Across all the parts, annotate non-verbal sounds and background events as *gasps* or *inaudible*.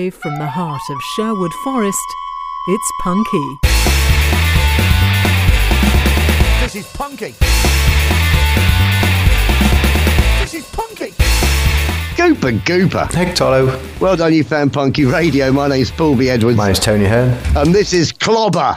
Live from the heart of Sherwood Forest, it's Punky. This is Punky. This is Punky. Gooper Gooper. Hey, Tolo. Well done, you fan Punky Radio. My name's Paul B. Edwards. My name's Tony Hearn. And this is Clobber.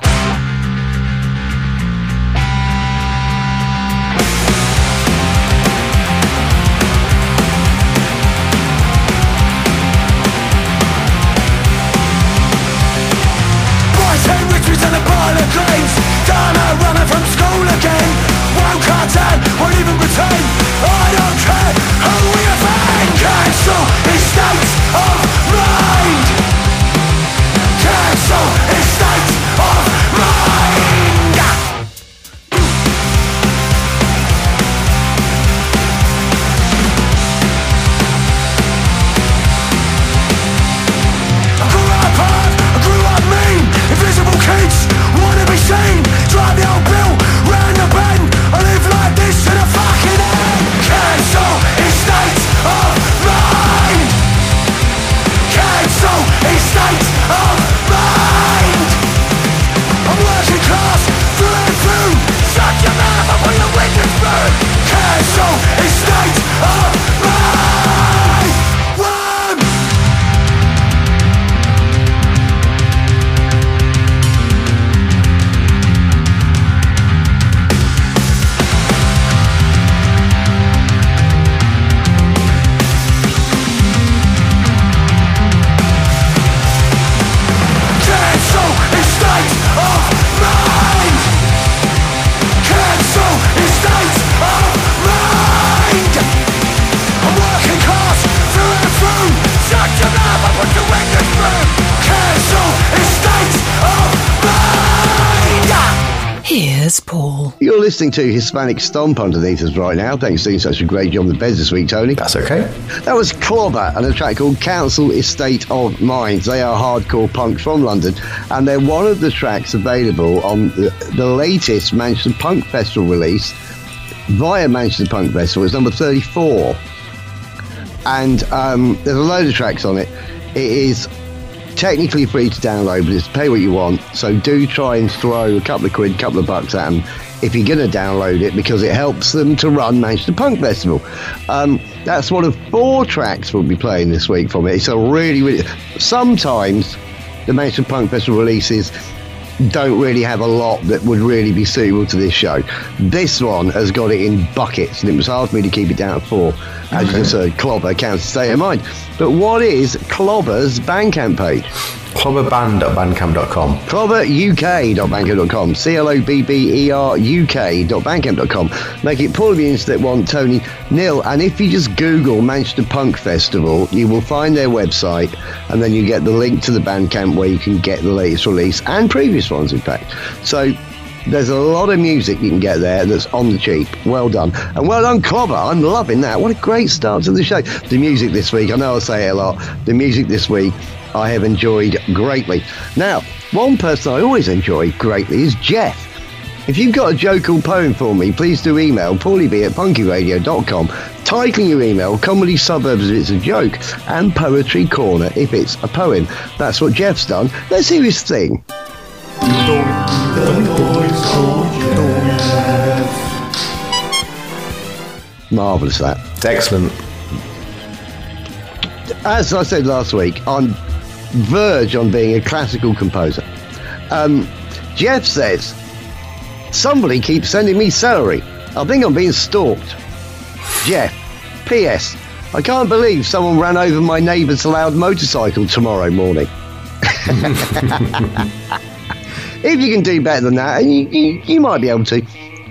To Hispanic Stomp underneath us right now. Thanks for doing such a great job on the beds this week, Tony. That's okay. That was Clobber and a track called Council Estate of Minds. They are hardcore punk from London, and they're one of the tracks available on the, the latest Manchester Punk Festival release via Manchester Punk Festival. It's number 34. And um, there's a load of tracks on it. It is technically free to download, but it's pay what you want. So do try and throw a couple of quid, a couple of bucks at them if you're going to download it because it helps them to run Manchester Punk Festival. Um, that's one of four tracks we'll be playing this week from it. It's a really, really. Sometimes the Manchester Punk Festival releases don't really have a lot that would really be suitable to this show. This one has got it in buckets, and it was hard for me to keep it down at four. As you just heard, Clobber Council Estate of mind. But what is Clobber's Bandcamp page? Clobberband.bandcamp.com. clobberuk.bandcamp.com c-l-o-b-b-e-r uk.bandcamp.com make it Paul the Internet One Tony Nil and if you just google Manchester Punk Festival you will find their website and then you get the link to the Bandcamp where you can get the latest release and previous ones in fact so there's a lot of music you can get there that's on the cheap. Well done. And well done, Clobber. I'm loving that. What a great start to the show. The music this week, I know I say it a lot, the music this week I have enjoyed greatly. Now, one person I always enjoy greatly is Jeff. If you've got a joke or poem for me, please do email paulieb at punkyradio.com, titling your email Comedy Suburbs if it's a joke, and Poetry Corner if it's a poem. That's what Jeff's done. Let's hear his thing. Marvellous that. Excellent. As I said last week, I'm verge on being a classical composer. Um, Jeff says, somebody keeps sending me celery. I think I'm being stalked. Jeff, P.S. I can't believe someone ran over my neighbour's loud motorcycle tomorrow morning. *laughs* if you can do better than that, and you, you, you might be able to,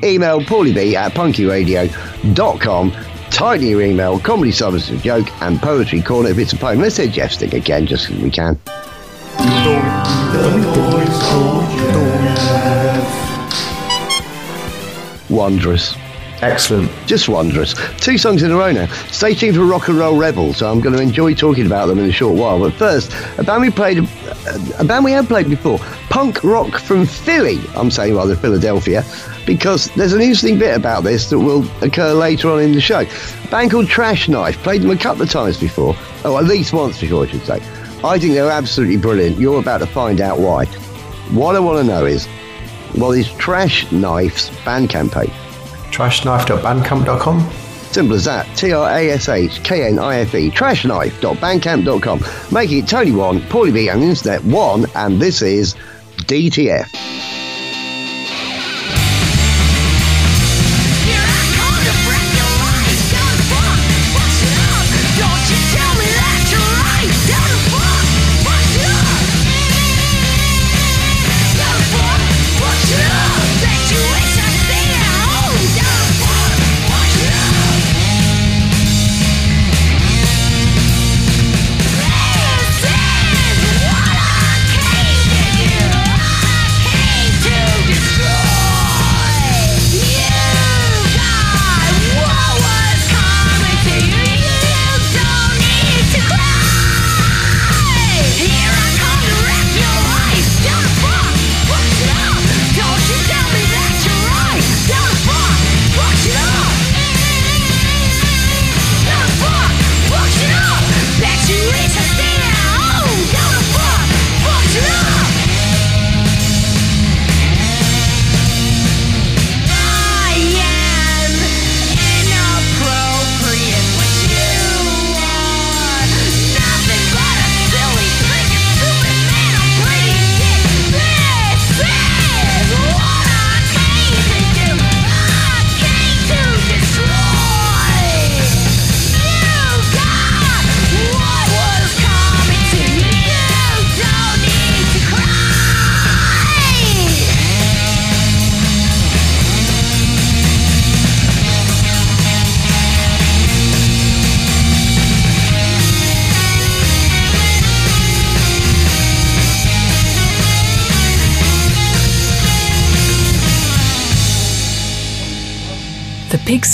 email paulieb at punkyradio.com. Title your email, Comedy Suburbs a joke, and poetry corner if it's a poem. Let's say Jeff's thing again, just as we can. Wondrous. Excellent. Just wondrous. Two songs in a row now. Stay tuned for Rock and Roll Rebel, so I'm going to enjoy talking about them in a short while. But first, a band we played, a band we had played before, punk rock from Philly. I'm saying rather Philadelphia, because there's an interesting bit about this that will occur later on in the show. A band called Trash Knife played them a couple of times before, oh, at least once before, I should say. I think they're absolutely brilliant. You're about to find out why. What I want to know is, well, is Trash Knife's band campaign? trashknife.bandcamp.com. Simple as that. T R A S H K N I F E, trashknife.bandcamp.com. Making it Tony 1, Paulie B on the internet 1, and this is DTF.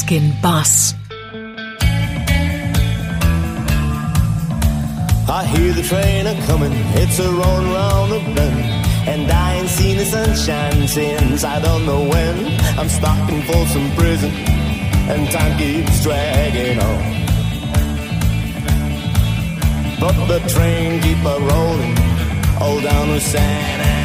Erskine Bus. I hear the train a coming, it's a run round the bend. And I ain't seen the sunshine since I don't know when. I'm stopping for some prison, and time keeps dragging on. But the train keep a rolling, all down the sand.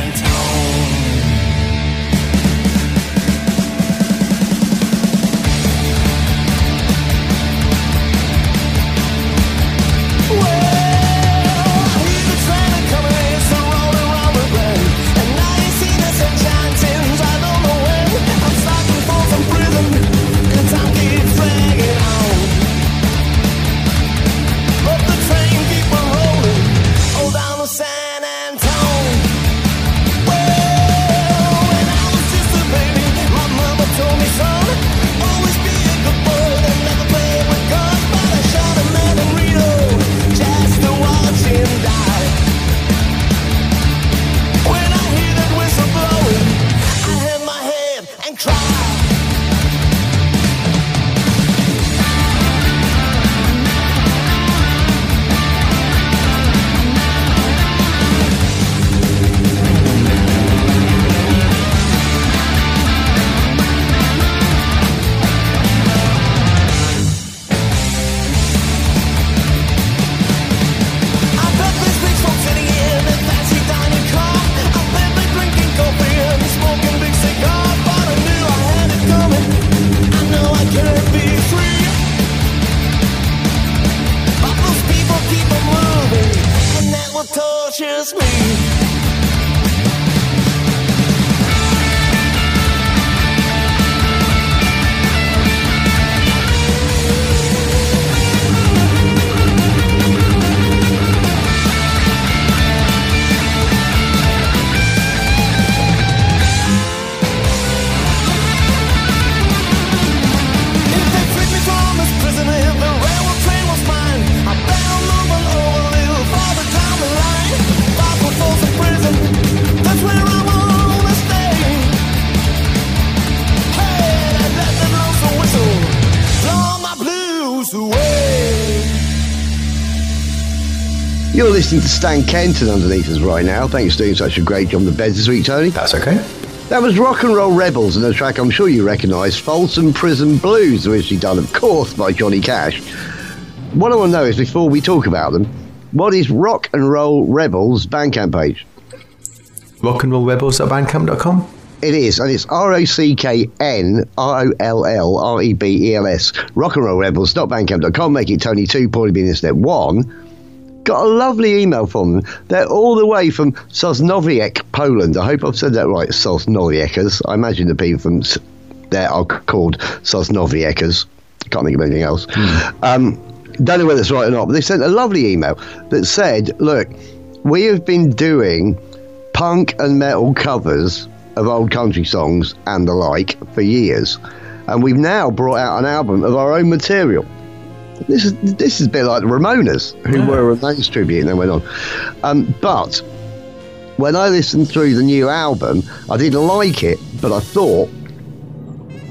listen to Stan Kenton underneath us right now. Thanks for doing such a great job on the beds this week, Tony. That's okay. That was Rock and Roll Rebels and a track I'm sure you recognise, Folsom Prison Blues, originally done, of course, by Johnny Cash. What I want to know is, before we talk about them, what is Rock and Roll Rebels' Bandcamp page? Rock and Roll Rebels at bandcamp.com? It is, and it's R O C K N R O L L R E B E L S. Rock and Roll Rebels, not bandcamp.com. Make it Tony 2, Paulie being Net 1. Got a lovely email from them. They're all the way from Sosnowiec, Poland. I hope I've said that right, Sosnowiecers. I imagine the people from there are called Sosnowiecers. Can't think of anything else. Um, don't know whether it's right or not, but they sent a lovely email that said, "Look, we have been doing punk and metal covers of old country songs and the like for years, and we've now brought out an album of our own material." This is this is a bit like the Ramonas, who were a Ramones tribute and then went on. Um, but when I listened through the new album, I didn't like it, but I thought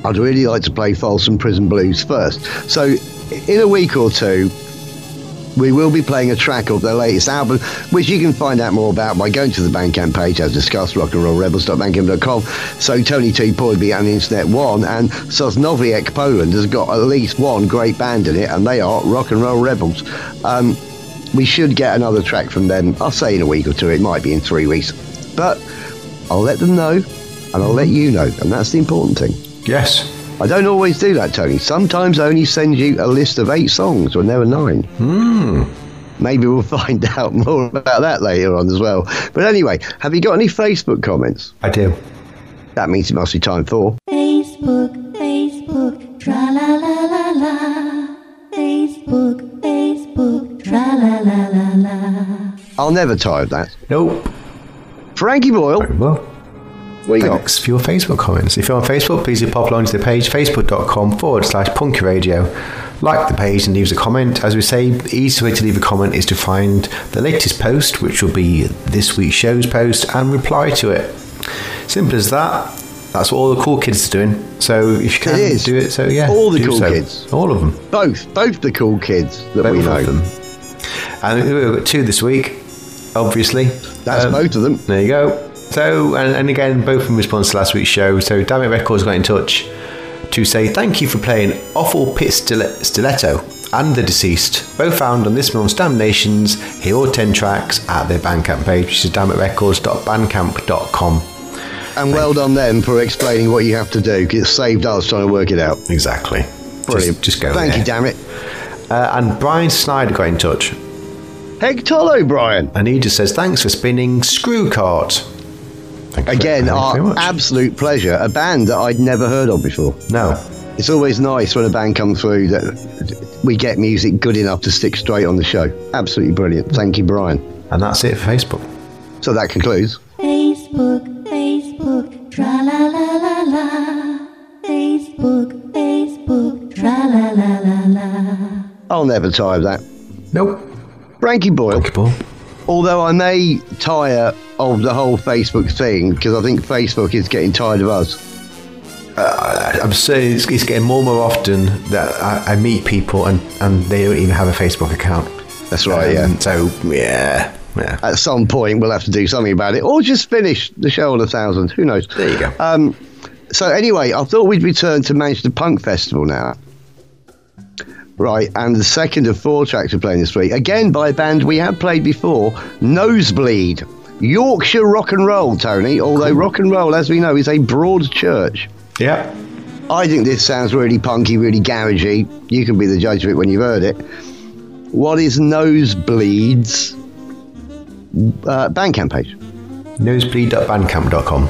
I'd really like to play Folsom Prison Blues first. So, in a week or two, we will be playing a track of their latest album, which you can find out more about by going to the Bandcamp page as discussed, rockandrollrebels.bandcamp.com. So Tony T. Poyby and Internet One and Sosnowiec Poland has got at least one great band in it, and they are Rock and Roll Rebels. Um, we should get another track from them. I'll say in a week or two. It might be in three weeks, but I'll let them know, and I'll let you know, and that's the important thing. Yes. I don't always do that, Tony. Sometimes I only send you a list of eight songs when there are nine. Hmm. Maybe we'll *laughs* find out more about that later on as well. But anyway, have you got any Facebook comments? I do. That means it must be time for. Facebook, Facebook, tra la la la la. Facebook, Facebook, tra la la la la. I'll never tire of that. Nope. Frankie Boyle, Very well. What you got? Thanks for your Facebook comments. If you're on Facebook, please do pop along to the page, facebook.com forward slash punky radio. Like the page and leave us a comment. As we say, the easiest way to leave a comment is to find the latest post, which will be this week's show's post, and reply to it. Simple as that. That's what all the cool kids are doing. So if you can It is. do it, so yeah. All the cool so. kids. All of them. Both, both the cool kids that we Both know. of them. And we've got two this week, obviously. That's Um, both of them. There you go. So, and, and again, both in response to last week's show. So, Damn It Records got in touch to say thank you for playing Awful Pit Stiletto and The Deceased, both found on this month's Damnations, here all 10 tracks at their Bandcamp page, which is damnitrecords.bandcamp.com. And well done them for explaining what you have to do, it saved us trying to work it out. Exactly. Brilliant. Just, just go Thank there. you, damn it. Uh, and Brian Snyder got in touch, Heck Tolo, Brian. and he just says thanks for spinning Screw Cart. Thank Again, very- you our absolute pleasure. A band that I'd never heard of before. no. It's always nice when a band comes through that we get music good enough to stick straight on the show. Absolutely brilliant. Thank you, Brian. And that's it for Facebook. So that concludes. Facebook, Facebook, tra la la la la. Facebook, Facebook, tra la la la la. I'll never tire of that. Nope. Frankie Boyle. Thank you, Paul. Although I may tire of the whole Facebook thing because I think Facebook is getting tired of us. I'm saying it's, it's getting more and more often that I, I meet people and, and they don't even have a Facebook account. That's right, Um, yeah. So, yeah. Yeah. At some point, we'll have to do something about it, or just finish the show on a thousand. Who knows? There you go. Um, so anyway, I thought we'd return to Manchester Punk Festival now. Right, and the second of four tracks we're playing this week, again by a band we have played before, Nosebleed. Yorkshire rock and roll, Tony. Although rock and roll, as we know, is a broad church. yeah. I think this sounds really punky, really garagey. You can be the judge of it when you've heard it. What is Nosebleed's uh, Bandcamp page? Nosebleed.bandcamp.com.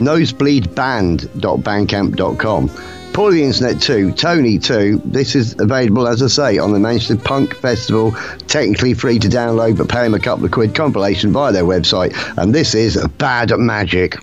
nosebleedband.bandcamp.com. Paul the Internet 2, Tony 2. This is available, as I say, on the Manchester Punk Festival. Technically free to download, but pay them a couple of quid compilation via their website. And this is Bad Magic.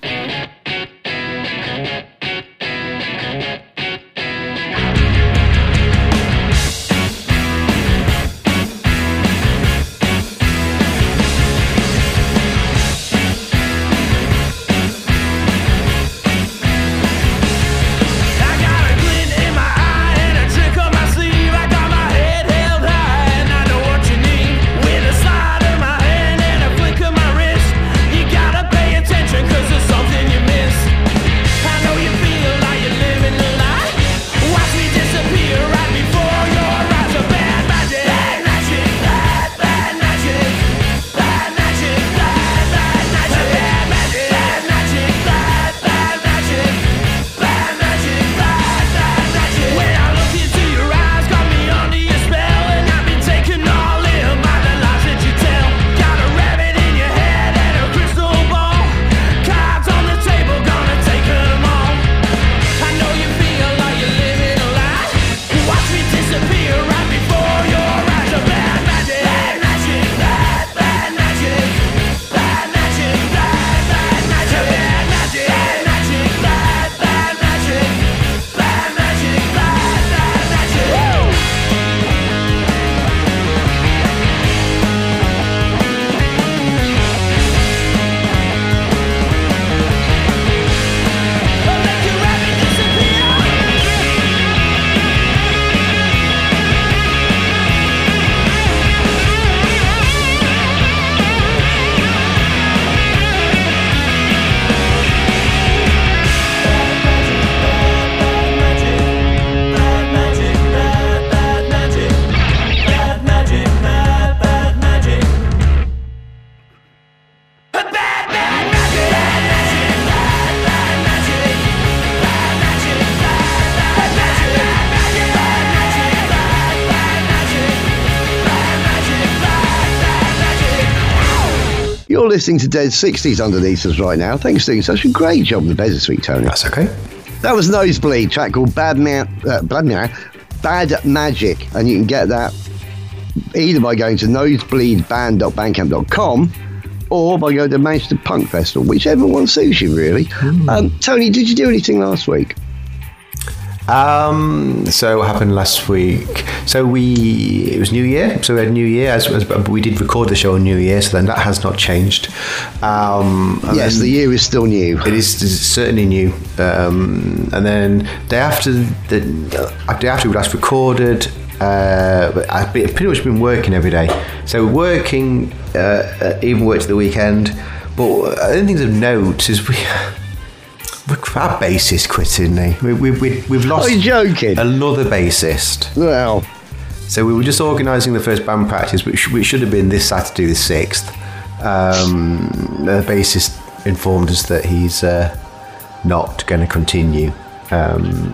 Listening to Dead 60s underneath us right now, thanks for doing such a great job in the bed this week, Tony. That's okay. That was Nosebleed, track called Bad, Ma- uh, Bad, Ma- Bad Magic, and you can get that either by going to nosebleedband.bandcamp.com or by going to Manchester Punk Festival, whichever one suits you, really. Um, Tony, did you do anything last week? Um, so what happened last week? So we it was New Year, so we had New Year as, as we did record the show on New Year, so then that has not changed. Um, yes, then- the year is still new. It is, is certainly new. Um, and then day after the uh, day after we last recorded, uh, I've been, pretty much been working every day. So working, uh, even worked the weekend. But don't think of note is we. *laughs* Our bassist quit, didn't he? We, we, we, we've lost Are you joking? another bassist. Well, So we were just organising the first band practice, which, which should have been this Saturday, the sixth. Um, the bassist informed us that he's uh, not going to continue um,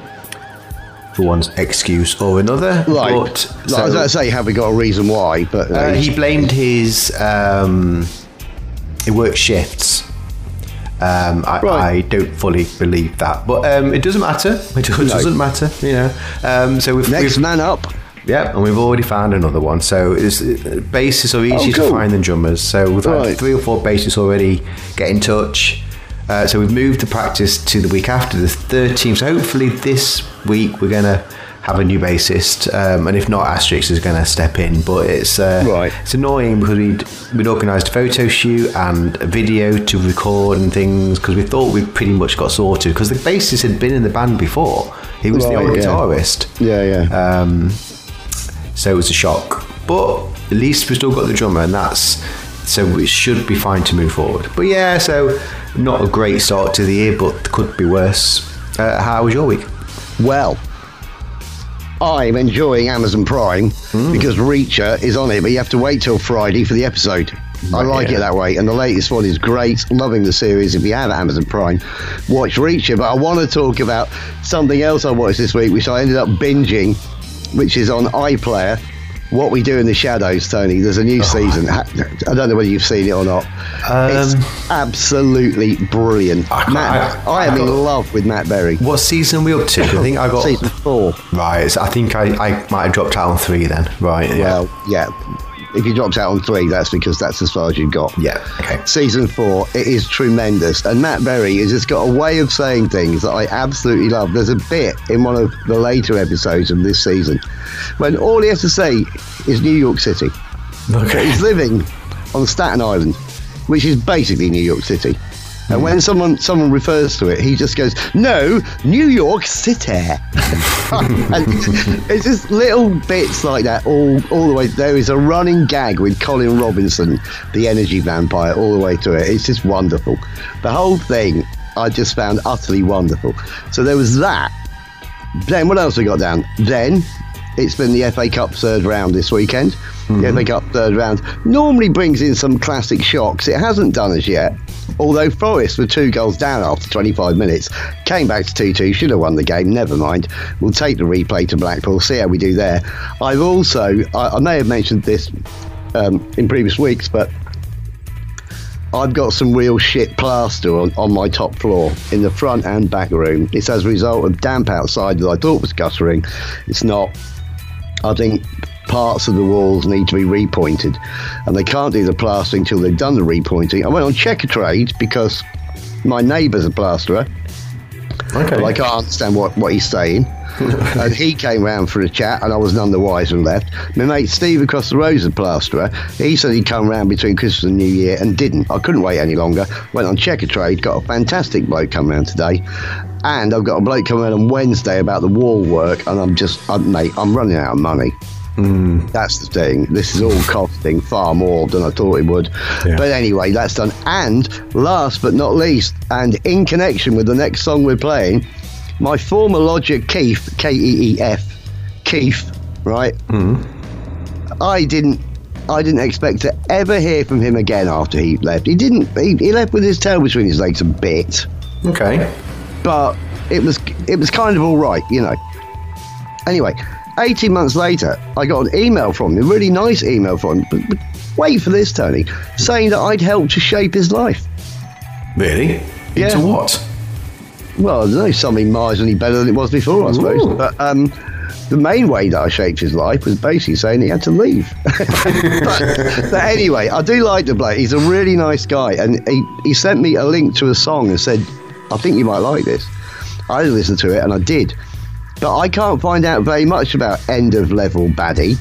for one excuse or another. right. But, Like, I was going to say, have we got a reason why? But uh, uh, he blamed his. Um, he works shifts. Um, I, Right. I don't fully believe that, but um, it doesn't matter. *laughs* It doesn't matter, you know. Um, so we've, next we've man up. yeah, and we've already found another one. So it's, uh, bassists are easier Oh, cool. to find than drummers. So we've Right. had three or four bassists already get in touch. Uh, so we've moved the practice to the week after the 13th. So hopefully this week we're going to have a new bassist, um, and if not, Asterix is going to step in. But it's uh, Right. it's annoying because we'd we'd organised a photo shoot and a video to record and things because we thought we'd pretty much got sorted because the bassist had been in the band before. He was the old yeah. guitarist. Yeah, yeah. Um, so it was a shock. But at least we've still got the drummer, and that's so it should be fine to move forward. But yeah, so not a great start to the year, but could be worse. Uh, how was your week? Well, I'm enjoying Amazon Prime Hmm. because Reacher is on it, but you have to wait till Friday for the episode. I like yeah. it that way, and the latest one is great. Loving the series. If you have Amazon Prime, watch Reacher. But I want to talk about something else I watched this week, which I ended up binging, which is on iPlayer. What we do in the shadows, Tony. There's a new Oh. season. I don't know whether you've seen it or not. it's Um, absolutely brilliant. I Matt, I- I, I am in love with Matt Berry. What season are we up to? I think I got Season four. right. so I think I, I might have dropped out on three then. Right. Yeah. Well, yeah. If you dropped out on three, that's because that's as far as you've got. yeah. Okay. Season four, it is tremendous. And Matt Berry has just got a way of saying things that I absolutely love. There's a bit in one of the later episodes of this season when all he has to say is New York City. Okay. He's living on Staten Island, which is basically New York City. And when someone someone refers to it, he just goes, "No, New York City." *laughs* and it's just little bits like that all all the way. There is a running gag with Colin Robinson, the energy vampire, all the way through it. It's just wonderful. The whole thing I just found utterly wonderful. So there was that. Then what else we got down? Then it's been the FA Cup third round this weekend. The mm-hmm. FA Cup third round normally brings in some classic shocks. It hasn't done as yet. Although Forest were two goals down after 25 minutes, came back to 2 2, should have won the game, never mind. We'll take the replay to Blackpool, see how we do there. I've also, I, I may have mentioned this um, in previous weeks, but I've got some real shit plaster on, on my top floor in the front and back room. It's as a result of damp outside that I thought was guttering. It's not. I think parts of the walls need to be repointed, and they can't do the plastering until they've done the repointing. I went on Checkatrade because my neighbour's a plasterer, Okay. but I can't understand what, what he's saying. *laughs* and he came round for a chat, and I was none the wiser and left. My mate Steve across the road's a plasterer. He said he'd come round between Christmas and New Year and didn't. I couldn't wait any longer. Went on Checkatrade, got a fantastic bloke come round today. And I've got a bloke coming around on Wednesday about the wall work, and I'm just, I'm, mate, I'm running out of money. That's the thing. This is all costing far more than I thought it would. Yeah. But anyway, that's done. And last but not least, and in connection with the next song we're playing, my former lodger Keith, K E E F, Keith, right? Mm-hmm. I didn't. I didn't expect to ever hear from him again after he left. He didn't. He, he left with his tail between his legs a bit, Okay. but it was it was kind of all right, you know. Anyway, 18 months later, I got an email from him, a really nice email from him, but, but wait for this, Tony, saying that I'd helped to shape his life. Really? Yeah. Into what? Well, I don't know, something marginally better than it was before, I suppose. Ooh. But um, the main way that I shaped his life was basically saying he had to leave. *laughs* but, but anyway, I do like the bloke. He's a really nice guy. And he, he sent me a link to a song and said, I think you might like this. I listened to it and I did. But I can't find out very much about End of Level Baddie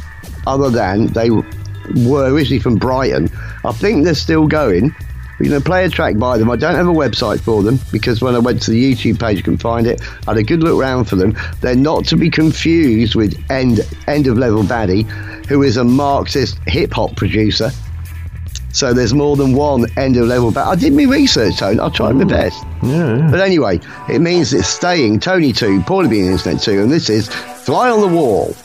other than they were originally from Brighton. I think they're still going. Going to play a track by them. I don't have a website for them because when I went to the YouTube page, you can find it. I had a good look round for them. They're not to be confused with End End of Level Baddie, who is a Marxist hip hop producer. So there's more than one End of Level Baddie. I did my research, Tony. I tried my best. Yeah. But anyway, it means it's staying Tony 2, Paulie being Internet 2, and this is Fly on the Wall.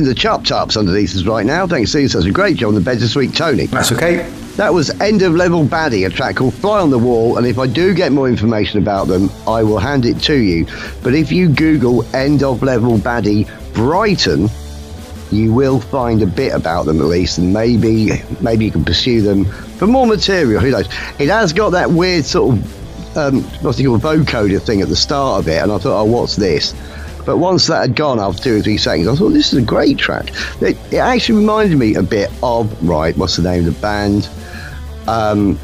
Listening to Chop Tops underneath us right now. Thanks for such a great job on the bed this week, Tony. That's okay. That was End of Level Baddie, a track called Fly on the Wall. And if I do get more information about them, I will hand it to you. But if you Google End of Level Baddie Brighton, you will find a bit about them at least, and maybe maybe you can pursue them for more material. Who knows? It has got that weird sort of um, what's it called vocoder thing at the start of it, and I thought, oh, what's this? But once that had gone after two or three seconds, I thought this is a great track. It, it actually reminded me a bit of right. What's the name of the band? Um,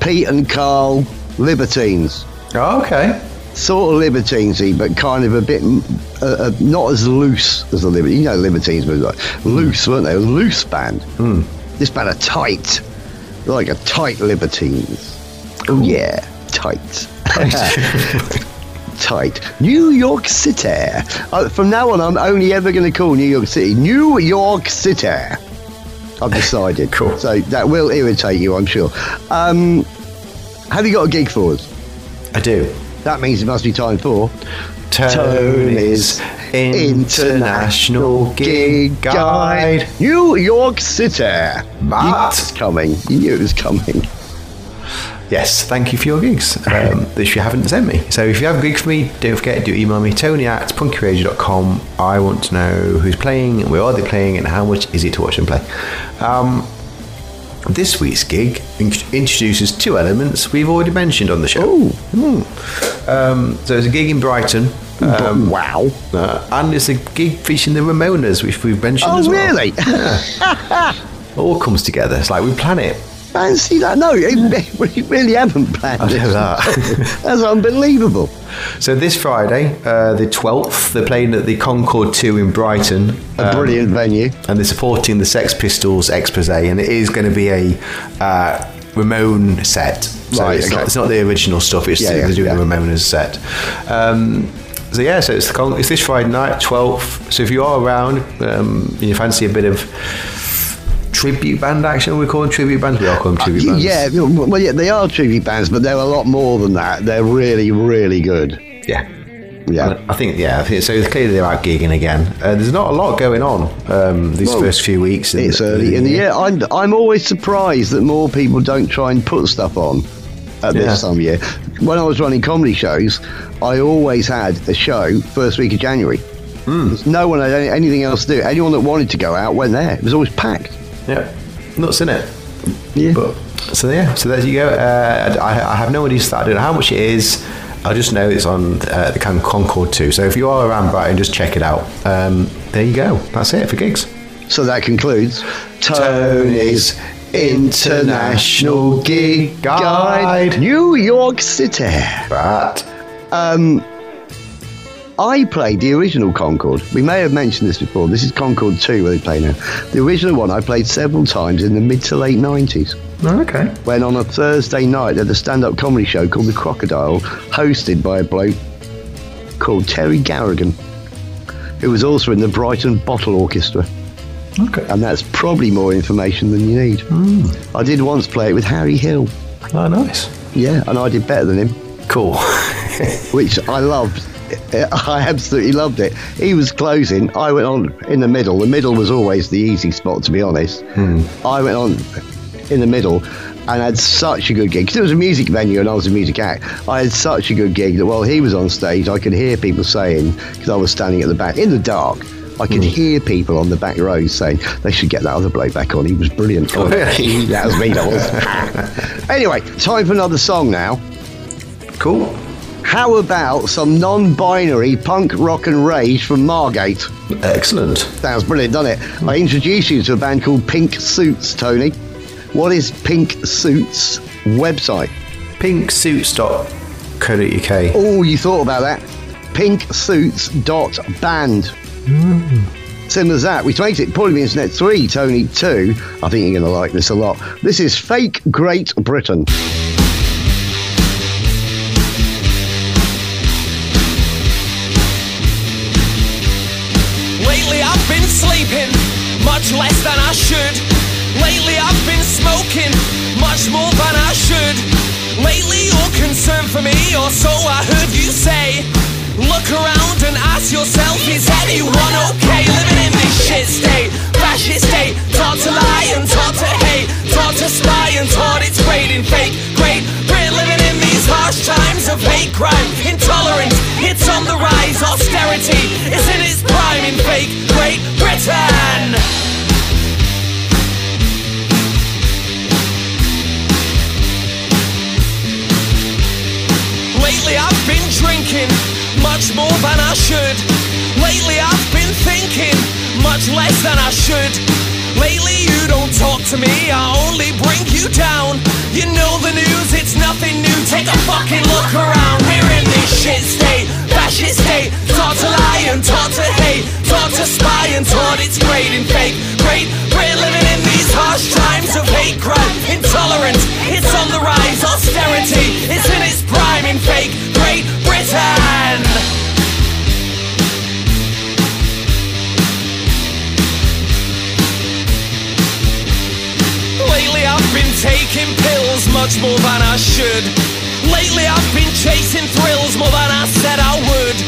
Pete and Carl Libertines Oh, okay. sort of libertinesy, but kind of a bit uh, uh, not as loose as the Libertines. You know, Libertines were like loose, weren't they? A loose band. This band are tight, like a tight Libertines. Oh yeah, tight. *laughs* *laughs* tight. New York City. Uh, from now on, I'm only ever going to call New York City New York City. I've decided. *laughs* Cool. So that will irritate you, I'm sure. Um, have you got a gig for us? I do. That means it must be time for Tony's International Gig Guide. New York City. Matt. Coming. You knew it was coming. Yes, thank you for your gigs um, *laughs* that you haven't sent me. So if you have a gig for me, don't forget to email me, tony at punkyradio.com. I want to know who's playing, where are they playing, and how much is it to watch them play. Um, this week's gig in- introduces two elements we've already mentioned on the show. Hmm. Um, so it's a gig in Brighton. Um, wow. uh, and it's a gig featuring the Ramonas, which we've mentioned Oh, as well. really? *laughs* All comes together. It's like we plan it. Fancy that? No, we *laughs* really haven't planned I know that. *laughs* That's unbelievable. So this Friday, uh, the 12th, they're playing at the Concorde 2 in Brighton. A Um, brilliant venue. and they're supporting the Sex Pistols expose, and it is going to be a uh, Ramone set. So Right, it's, okay. not, it's not the original stuff. It's Yeah, they're yeah, doing yeah. a Ramones set. Um, So yeah, so it's, the con- it's this Friday night, 12th. So if you are around, um, and you fancy a bit of tribute band action, we call them tribute bands. We are calling them tribute bands. Yeah, well, yeah, they are tribute bands, but they're a lot more than that. They're really, really good. yeah. Yeah. I think yeah. I think, so clearly they're out gigging again. Uh, there's not a lot going on um, these Well, first few weeks. in It's early in the year. I'm, I'm always surprised that more people don't try and put stuff on at Yeah. this time of year. When I was running comedy shows, I always had a show first week of January. There's No one had any, anything else to do. Anyone that wanted to go out went there. It was always packed. Yeah, nuts in it. Yeah. But so yeah, so there you go. Uh, I, I have no idea I don't know how much it is. I just know it's on uh, the Con- Concorde too. So if you are around Brighton, just check it out. Um, there you go. That's it for gigs. So that concludes Tony's International Gig Guide, Guide. New York City. But Um, I played the original Concorde. We may have mentioned this before. This is Concorde 2 where they play now. The original one I played several times in the mid to late 90s. okay. When on a Thursday night at a stand up comedy show called The Crocodile, hosted by a bloke called Terry Garrigan, who was also in the Brighton Bottle Orchestra. Okay. And that's probably more information than you need. Hmm. I did once play it with Harry Hill. Oh, nice. Yeah, and I did better than him. Cool. which I loved. *laughs* I absolutely loved it. He was closing. I went on in the middle. The middle was always the easy spot, to be honest. Hmm. I went on in the middle and had such a good gig because it was a music venue and I was a music act. I had such a good gig that while he was on stage, I could hear people saying, because I was standing at the back in the dark, I could hmm. hear people on the back rows saying they should get that other bloke back on. He was brilliant. Oh, *laughs* really? that was me, that was. *laughs* anyway, time for another song now. cool. How about some non-binary punk rock and rage from Margate? Excellent. Sounds brilliant, doesn't it? I introduced you to a band called Pink Suits, Tony. What is Pink Suits website? Pinksuits.co.uk. Oh, you thought about that? Pinksuits.band. Hmm. Similar as that. We tweeted it. Probably the Internet 3, Tony 2. I think you're going to like this a lot. This is Fake Great Britain. Much less than I should. Lately I've been smoking much more than I should. Lately you're concerned for me, or so I heard you say. Look around and ask yourself, is anyone okay living in this shit state? Fascist state, taught to lie and taught to hate, taught to spy and taught it's great and fake. Great, we're living in these harsh times of hate crime, intolerance. It's on the rise, austerity is in its prime in fake Great Britain. Lately I've been drinking much more than I should. Lately I've been thinking much less than I should. Lately you don't talk to me, I only bring you down. You know the news, it's nothing new. Take a fucking look around. We're in this shit state, fascist state. Taught to lie and taught to hate, taught to spy and taught it's great and fake. Great, we're living harsh times of hate crime, intolerance. It's on the rise, austerity is in its prime in fake Great Britain. Lately I've been taking pills much more than I should. Lately I've been chasing thrills more than I said I would.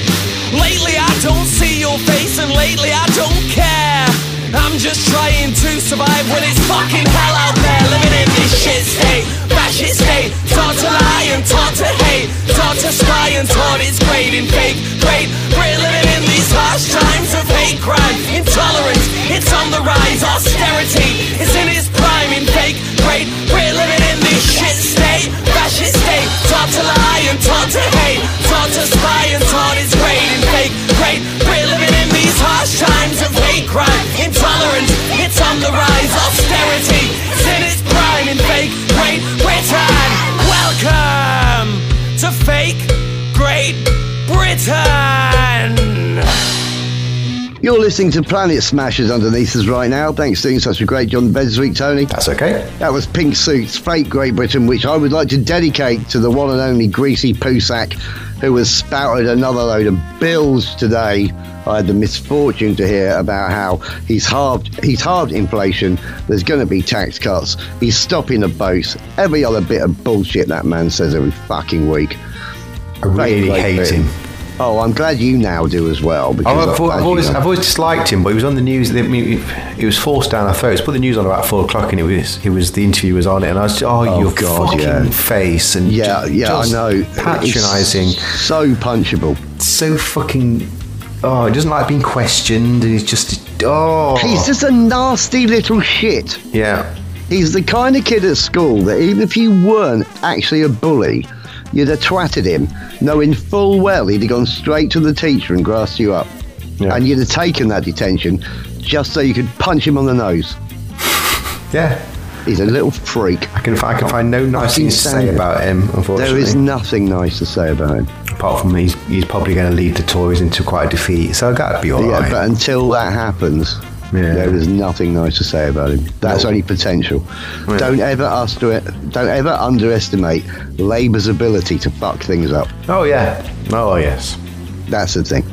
Lately I don't see your face and lately I don't care. I'm just trying to survive when it's fucking hell out there. Living in this shit state, fascist state. Taught to lie and taught to hate. Taught to spy and taught it's great and fake. Great, we're living in these harsh times of hate crime, intolerance. It's on the rise, austerity is in its prime in fake. Great, we're living in this shit state, fascist state. Taught to lie and taught to hate. Taught to spy and taught it's great and fake. Great, we're living in these harsh times of hate crime, intolerance, it's on the rise, austerity, it's in its prime fake Great Britain. Welcome to fake Great Britain. You're listening to Planet Smashers underneath us right now. Thanks for doing such a great John in bed this week, Tony. That's okay. That was Pink Suits, Fake Great Britain, which I would like to dedicate to the one and only Greasy Poosack, who has spouted another load of bills today. I had the misfortune to hear about how he's halved he's halved inflation. There's going to be tax cuts. He's stopping the boats. Every other bit of bullshit that man says every fucking week. I really hate him. Oh, I'm glad you now do as well. Because Oh, I've, I've always, I've always disliked him, but he was on the news. I mean, he was forced down our throats. Put the news on about four o'clock, and it was, it was the interview was on it, and I was, just, oh, Oh, your God, fucking yeah. face, and yeah, ju- yeah, I know. patronising, so punchable. so fucking. Oh, he doesn't like being questioned, and he's just oh, He's just a nasty little shit. yeah, He's the kind of kid at school that even if you weren't actually a bully, you'd have twatted him, knowing full well he'd have gone straight to the teacher and grassed you up. Yeah. And you'd have taken that detention just so you could punch him on the nose. *laughs* yeah. He's a little freak. I can I can find no nice things to say about him. Unfortunately, There is nothing nice to say about him. apart from he's he's probably going to lead the Tories into quite a defeat, so that'd be all yeah, right. but until that happens, Yeah. there is nothing nice to say about him. That's No. only potential. Yeah. Don't ever underestimate. Don't ever underestimate Labour's ability to fuck things up. oh yeah, oh yes. That's the thing.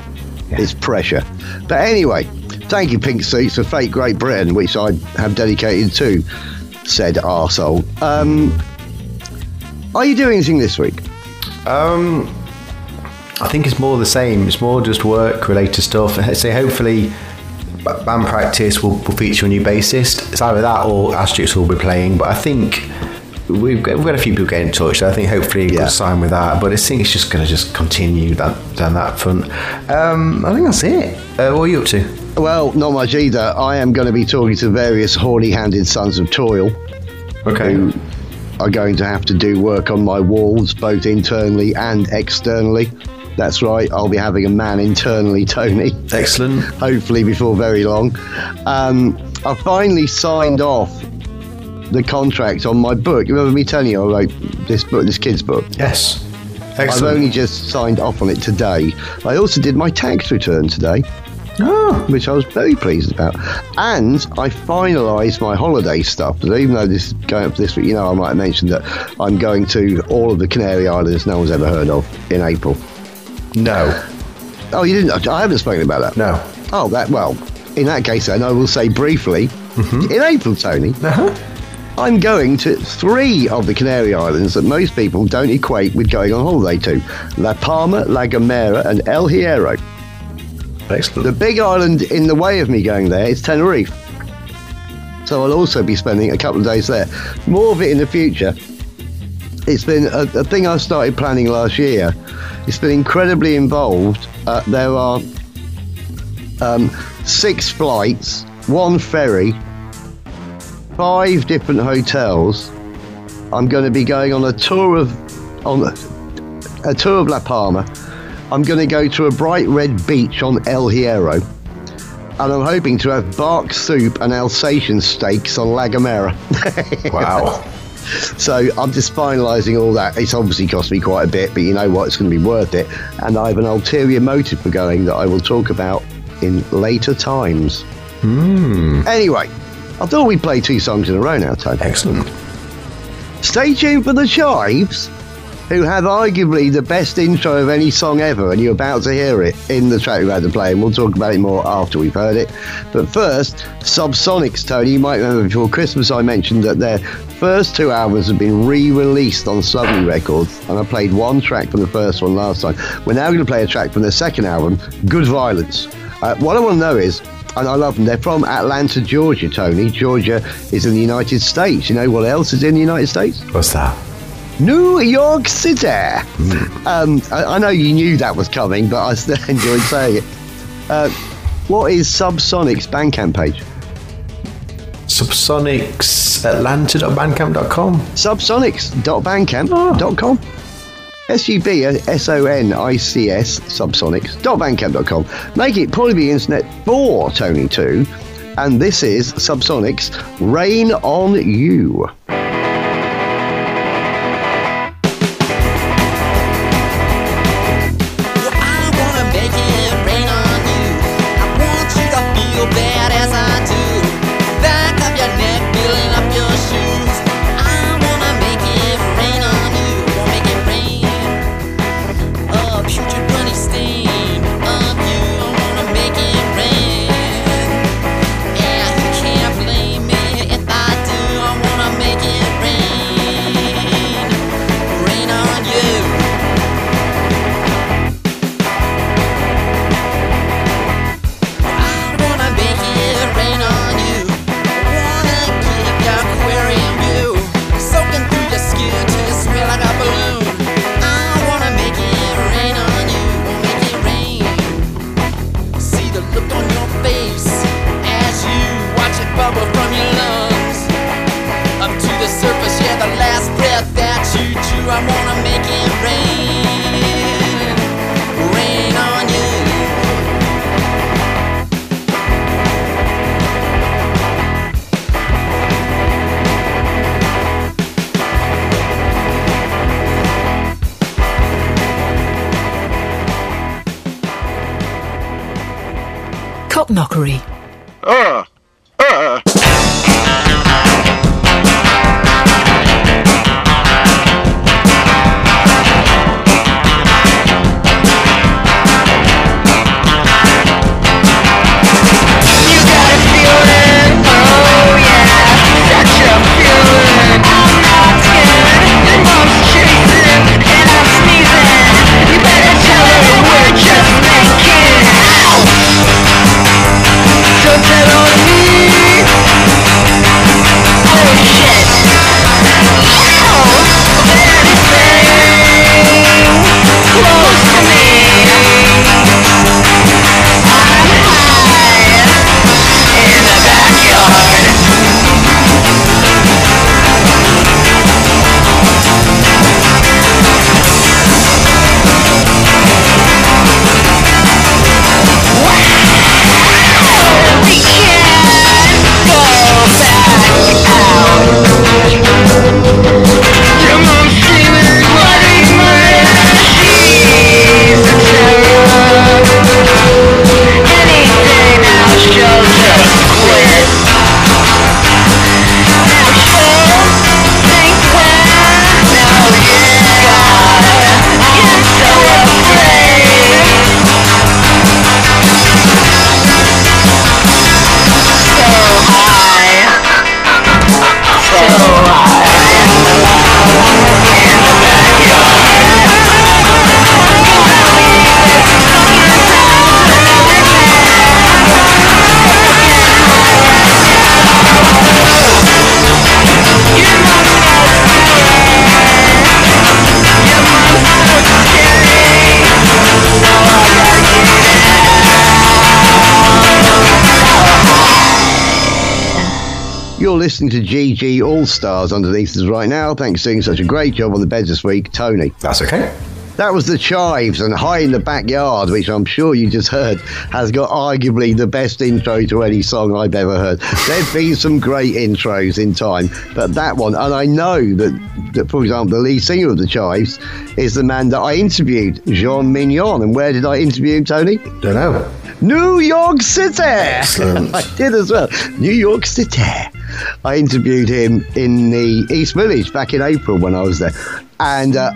Yeah. It's pressure. But anyway, thank you, Pink Suits, for Fake Great Britain, which I have dedicated to said arsehole. Um, are you doing anything this week? Um, I think it's more the same. It's more just work related stuff. *laughs* So hopefully, band practice will, will feature a new bassist. It's either that or Asterix will be playing. But I think we've got, we've got a few people getting in touch. So I think hopefully Yeah. we'll sign with that. But I think it's just going to just continue that down that front. Um, I think that's it. Uh, what are you up to? Well, not much either. I am going to be talking to various horny handed sons of toil Okay. who are going to have to do work on my walls, both internally and externally. That's right, I'll be having a man internally, Tony. Excellent. *laughs* hopefully before very long. Um, I finally signed off the contract on my book. You remember me telling you I wrote this book, this kid's book? Yes. Excellent. I've only just signed off on it today. I also did my tax return today, Oh, which I was very pleased about. And I finalised my holiday stuff. So even though this is going up this week, you know, I might have mentioned that I'm going to all of the Canary Islands no one's ever heard of in April. No. Oh, you didn't? I haven't spoken about that. No. Oh, that well. In that case, then I will say briefly. In April, Tony, Uh-huh. I'm going to three of the Canary Islands that most people don't equate with going on holiday to: La Palma, La Gomera, and El Hierro. Excellent. The big island in the way of me going there is Tenerife. So I'll also be spending a couple of days there. More of it in the future. It's been a, a thing I started planning last year. It's been incredibly involved. Uh, there are um, six flights, one ferry, five different hotels. I'm going to be going on a tour of on a tour of La Palma. I'm going to go to a bright red beach on El Hierro. And I'm hoping to have bark soup and Alsatian steaks on La Gomera. *laughs* Wow. So I'm just finalising all that. It's obviously cost me quite a bit, but you know what? It's going to be worth it. And I have an ulterior motive for going that I will talk about in later times. Hmm. Anyway, I thought we'd play two songs in a row now, Tony. Excellent. Stay tuned for the Chives, who have arguably the best intro of any song ever, and you're about to hear it in the track we're about to play, and we'll talk about it more after we've heard it. But first, Subsonics, Tony. You might remember before Christmas I mentioned that their first two albums have been re-released on Suddenly Records, and I played one track from the first one last time. We're now going to play a track from their second album, Good Violence. Uh, what I want to know is, and I love them. They're from Atlanta, Georgia, Tony. Georgia is in the United States. You know what else is in the United States? What's that? New York City. Um, I, I know you knew that was coming, but I still *laughs* enjoyed saying it. Uh, what is Subsonic's Bandcamp page? Subsonics Atlanta.bandcamp.com. Subsonics.bandcamp.com. S U B S O N I C S subsonics.bandcamp.com. Make it probably the internet for Tony too. And this is Subsonics Rain on You. Listening to GG All Stars underneath us right now. Thanks for doing such a great job on the beds this week, Tony. That's okay. That was the Chives and High in the Backyard, which I'm sure you just heard has got arguably the best intro to any song I've ever heard. There've been some great intros in time, but that one, and I know that, that for example, the lead singer of the Chives is the man that I interviewed, Jean Mignon. And where did I interview him, Tony? Don't know. New York City. Excellent. *laughs* I did as well. New York City. I interviewed him in the East Village back in April when I was there, and uh,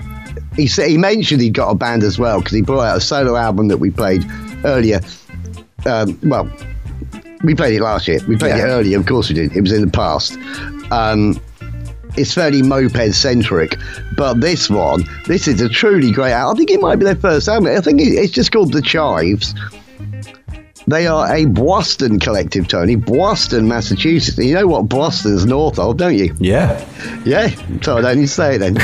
he said he mentioned he'd got a band as well because he brought out a solo album that we played earlier. Um, well, we played it last year. We played Yeah. it earlier, of course we did. It was in the past. Um, it's fairly moped centric, but this one, this is a truly great album. I think it might be their first album. I think it's just called The Chives. They are a Boston collective, Tony. Boston, Massachusetts. You know what Boston's north of, don't you? Yeah. Yeah. So I don't need to say it then. *laughs*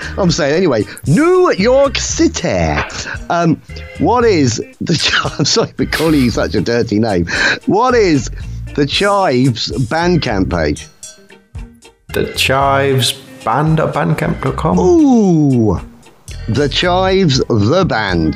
*laughs* I'm saying anyway. New York City. Um, what is the? *laughs* I'm sorry for calling you such a dirty name. What is the Chives Bandcamp page? The Chives band at bandcamp.com. Ooh. The Chives, the band.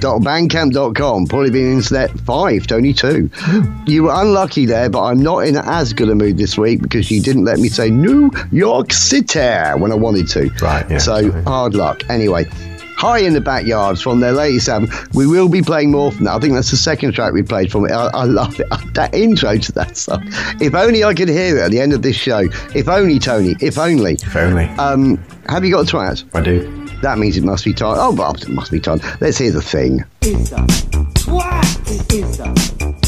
Dot bandcamp.com. Probably been internet five, Tony two. *gasps* You were unlucky there, but I'm not in as good a mood this week because you didn't let me say New York City when I wanted to. Right, yeah, So sorry. hard luck. Anyway. High in the Backyards from their latest album. We will be playing more from that. I think that's the second track we played from it. I, I love it. *laughs* That intro to that song. If only I could hear it at the end of this show. If only, Tony. If only. If only. Um, have you got a twat? I do. That means it must be time. Oh, well, it must be time. Let's hear the thing. It's a twat. It's a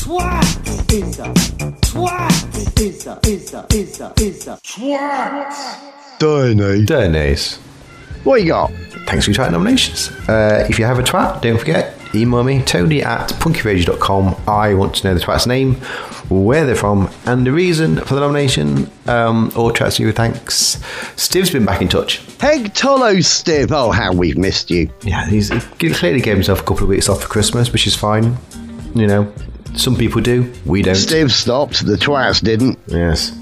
twat. It's a twat. It's a it's a it's a it's a twat. Tony. Denise. What you got? Thanks for your twat nominations. Uh, if you have a twat, don't forget, email me, tony at punkyradio.com. I want to know the twat's name, where they're from, and the reason for the nomination. Um, all twats you thanks. Steve's been back in touch. Peg Tolo Steve. Oh, how we've missed you. Yeah, he's, he clearly gave himself a couple of weeks off for Christmas, which is fine. You know, some people do, we don't. Steve stopped. The twats didn't. Yes.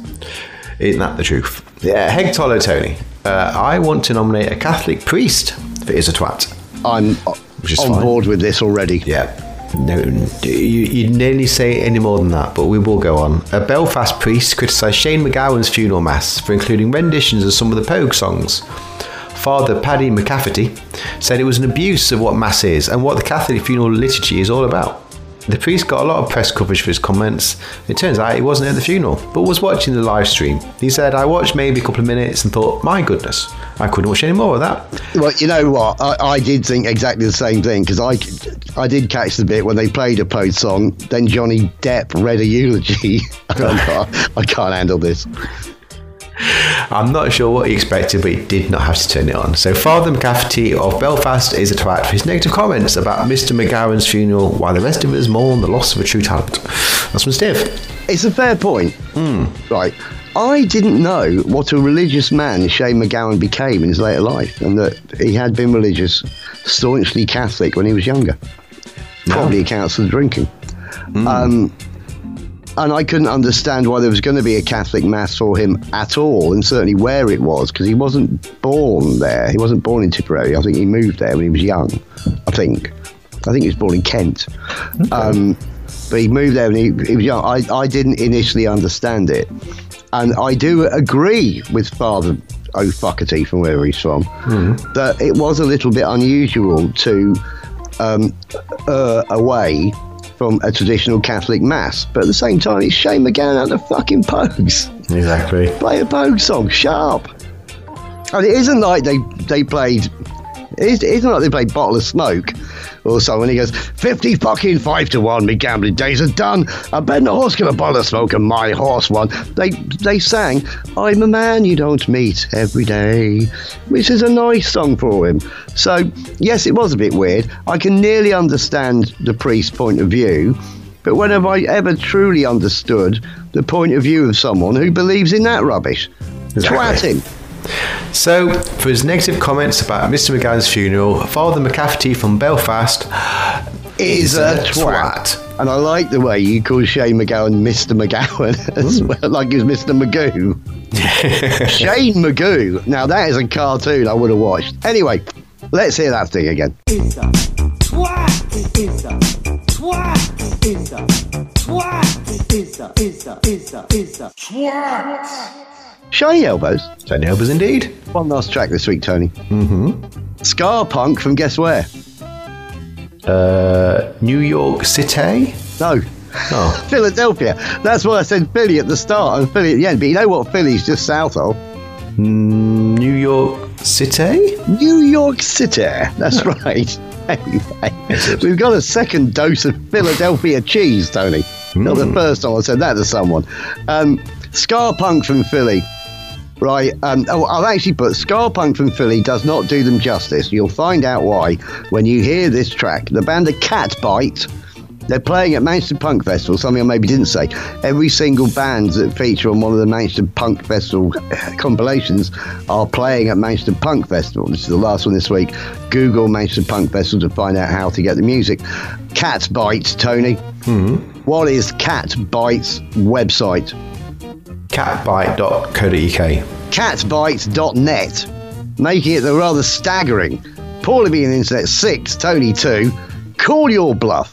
Isn't that the truth? Yeah, Heg Tolo Tony. Uh, I want to nominate a Catholic priest for Is a Twat. I'm Which is on fine. board with this already. Yeah. No, you, you nearly say any more than that, but we will go on. A Belfast priest criticised Shane MacGowan's funeral mass for including renditions of some of the Pogue songs. Father Paddy McCafferty, said it was an abuse of what Mass is and what the Catholic funeral liturgy is all about. The priest got a lot of press coverage for his comments. It turns out he wasn't at the funeral, but was watching the live stream. He said, I watched maybe a couple of minutes and thought, my goodness, I couldn't watch any more of that. Well, you know what? I, I did think exactly the same thing because I, I did catch the bit when they played a post song. Then Johnny Depp read a eulogy. *laughs* I can't handle this. I'm not sure what he expected, but he did not have to turn it on. So, Father McCafferty of Belfast is a twat for his negative comments about Mr. MacGowan's funeral, while the rest of us mourn the loss of a true talent. That's from Steve. It's a fair point. Right. I didn't know what a religious man Shane MacGowan became in his later life, and that he had been religious, staunchly Catholic when he was younger. Probably accounts for the drinking. Um, and I couldn't understand why there was going to be a Catholic mass for him at all, and certainly where it was, because he wasn't born there. He wasn't born in Tipperary. I think he moved there when he was young. I think. I think he was born in Kent. Um, but he moved there when he, he was young. I, I didn't initially understand it. And I do agree with Father O'Fuckety, from wherever he's from, that it was a little bit unusual to um, uh, away from a traditional Catholic mass. But at the same time, it's Shane MacGowan and the fucking Pogues. Exactly. Play a Pogue song, sharp. And it isn't like they they played. It isn't like they played Bottle of Smoke or so when he goes, 50 fucking 5 to 1, me gambling days are done. I bet the horse get a bottle of smoke and my horse won. They, they sang, I'm a man you don't meet every day, which is a nice song for him. So, yes, it was a bit weird. I can nearly understand the priest's point of view, but when have I ever truly understood the point of view of someone who believes in that rubbish? Exactly. Twat him. So, for his negative comments about Mr. MacGowan's funeral, Father McCafferty from Belfast is a twat. And I like the way you call Shane MacGowan Mr. McGowan *laughs* as hmm. well, like he was Mr. Magoo. *laughs* Shane Magoo. Now that is a cartoon I would have watched. Anyway, let's hear that thing again. is a twat is a twat is a twat is a is a is a is a twat Shiny elbows. Tony Elbers indeed. One last track this week, Tony. Mm-hmm. Ska Punk from guess where? Uh, New York City. No. Oh, *laughs* Philadelphia. That's why I said Philly at the start and Philly at the end. But you know what Philly's just south of? New York City. New York City. That's right. *laughs* Anyway, we've got a second dose of Philadelphia cheese, Tony. Not the first time I said that to someone. Um, Ska Punk from Philly. Right. Um, oh, I've actually put Ska Punk from Philly does not do them justice. You'll find out why when you hear this track. The band of Catbite. They're playing at Manchester Punk Festival, something I maybe didn't say. Every single band that feature on one of the Manchester Punk Festival compilations are playing at Manchester Punk Festival. This is the last one this week. Google Manchester Punk Festival to find out how to get the music. Cat Bites, Tony. Hmm? What is Cat Bites website? Catbite.co.uk. catbites.net, making it the rather staggering. Paulie being internet 6, Tony 2. Call your bluff.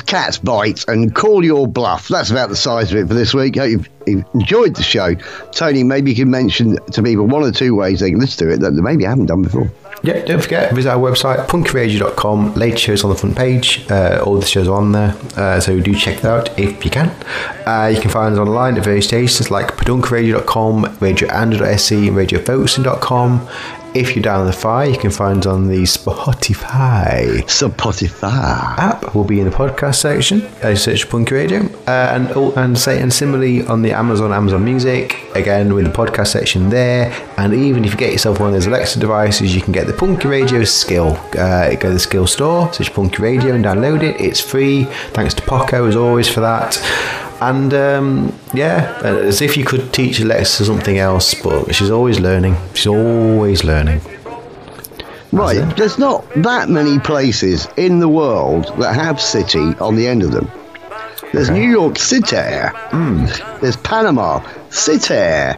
Cat's Bite and Call Your Bluff. That's about the size of it for this week. Hope you've, enjoyed the show. Tony, maybe you can mention to people one or two ways they can listen to it that maybe haven't done before. Yeah, don't forget, visit our website, punkyradio.com. Latest shows on the front page. Uh, all the shows are on there. Uh, so do check that out if you can. Uh, you can find us online at various stations like pedunkradio.com, radioandroid.se, and radiofocusing.com. If you're down the fire, you can find on the Spotify Spotify. app will be in the podcast section. Uh, search Punky Radio, uh, and oh, and say and similarly on the Amazon Amazon Music again with the podcast section there. And even if you get yourself one of those Alexa devices, you can get the Punky Radio skill. Uh, go to the skill store, search Punky Radio, and download it. It's free. Thanks to Poco as always for that. And um, yeah, as if you could teach Alexa something else, but she's always learning. She's always learning. Right, there's not that many places in the world that have city on the end of them. There's New York City. There's Panama City.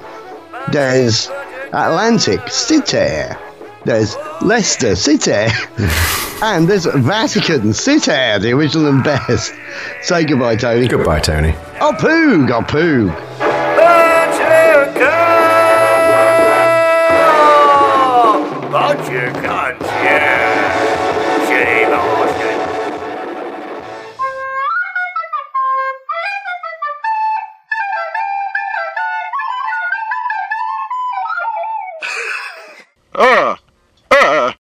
There's Atlantic City. There's Leicester City. *laughs* and there's Vatican City, the original and best. Say goodbye, Tony. Goodbye, Tony. Oh, poog, oh, poog. Bunch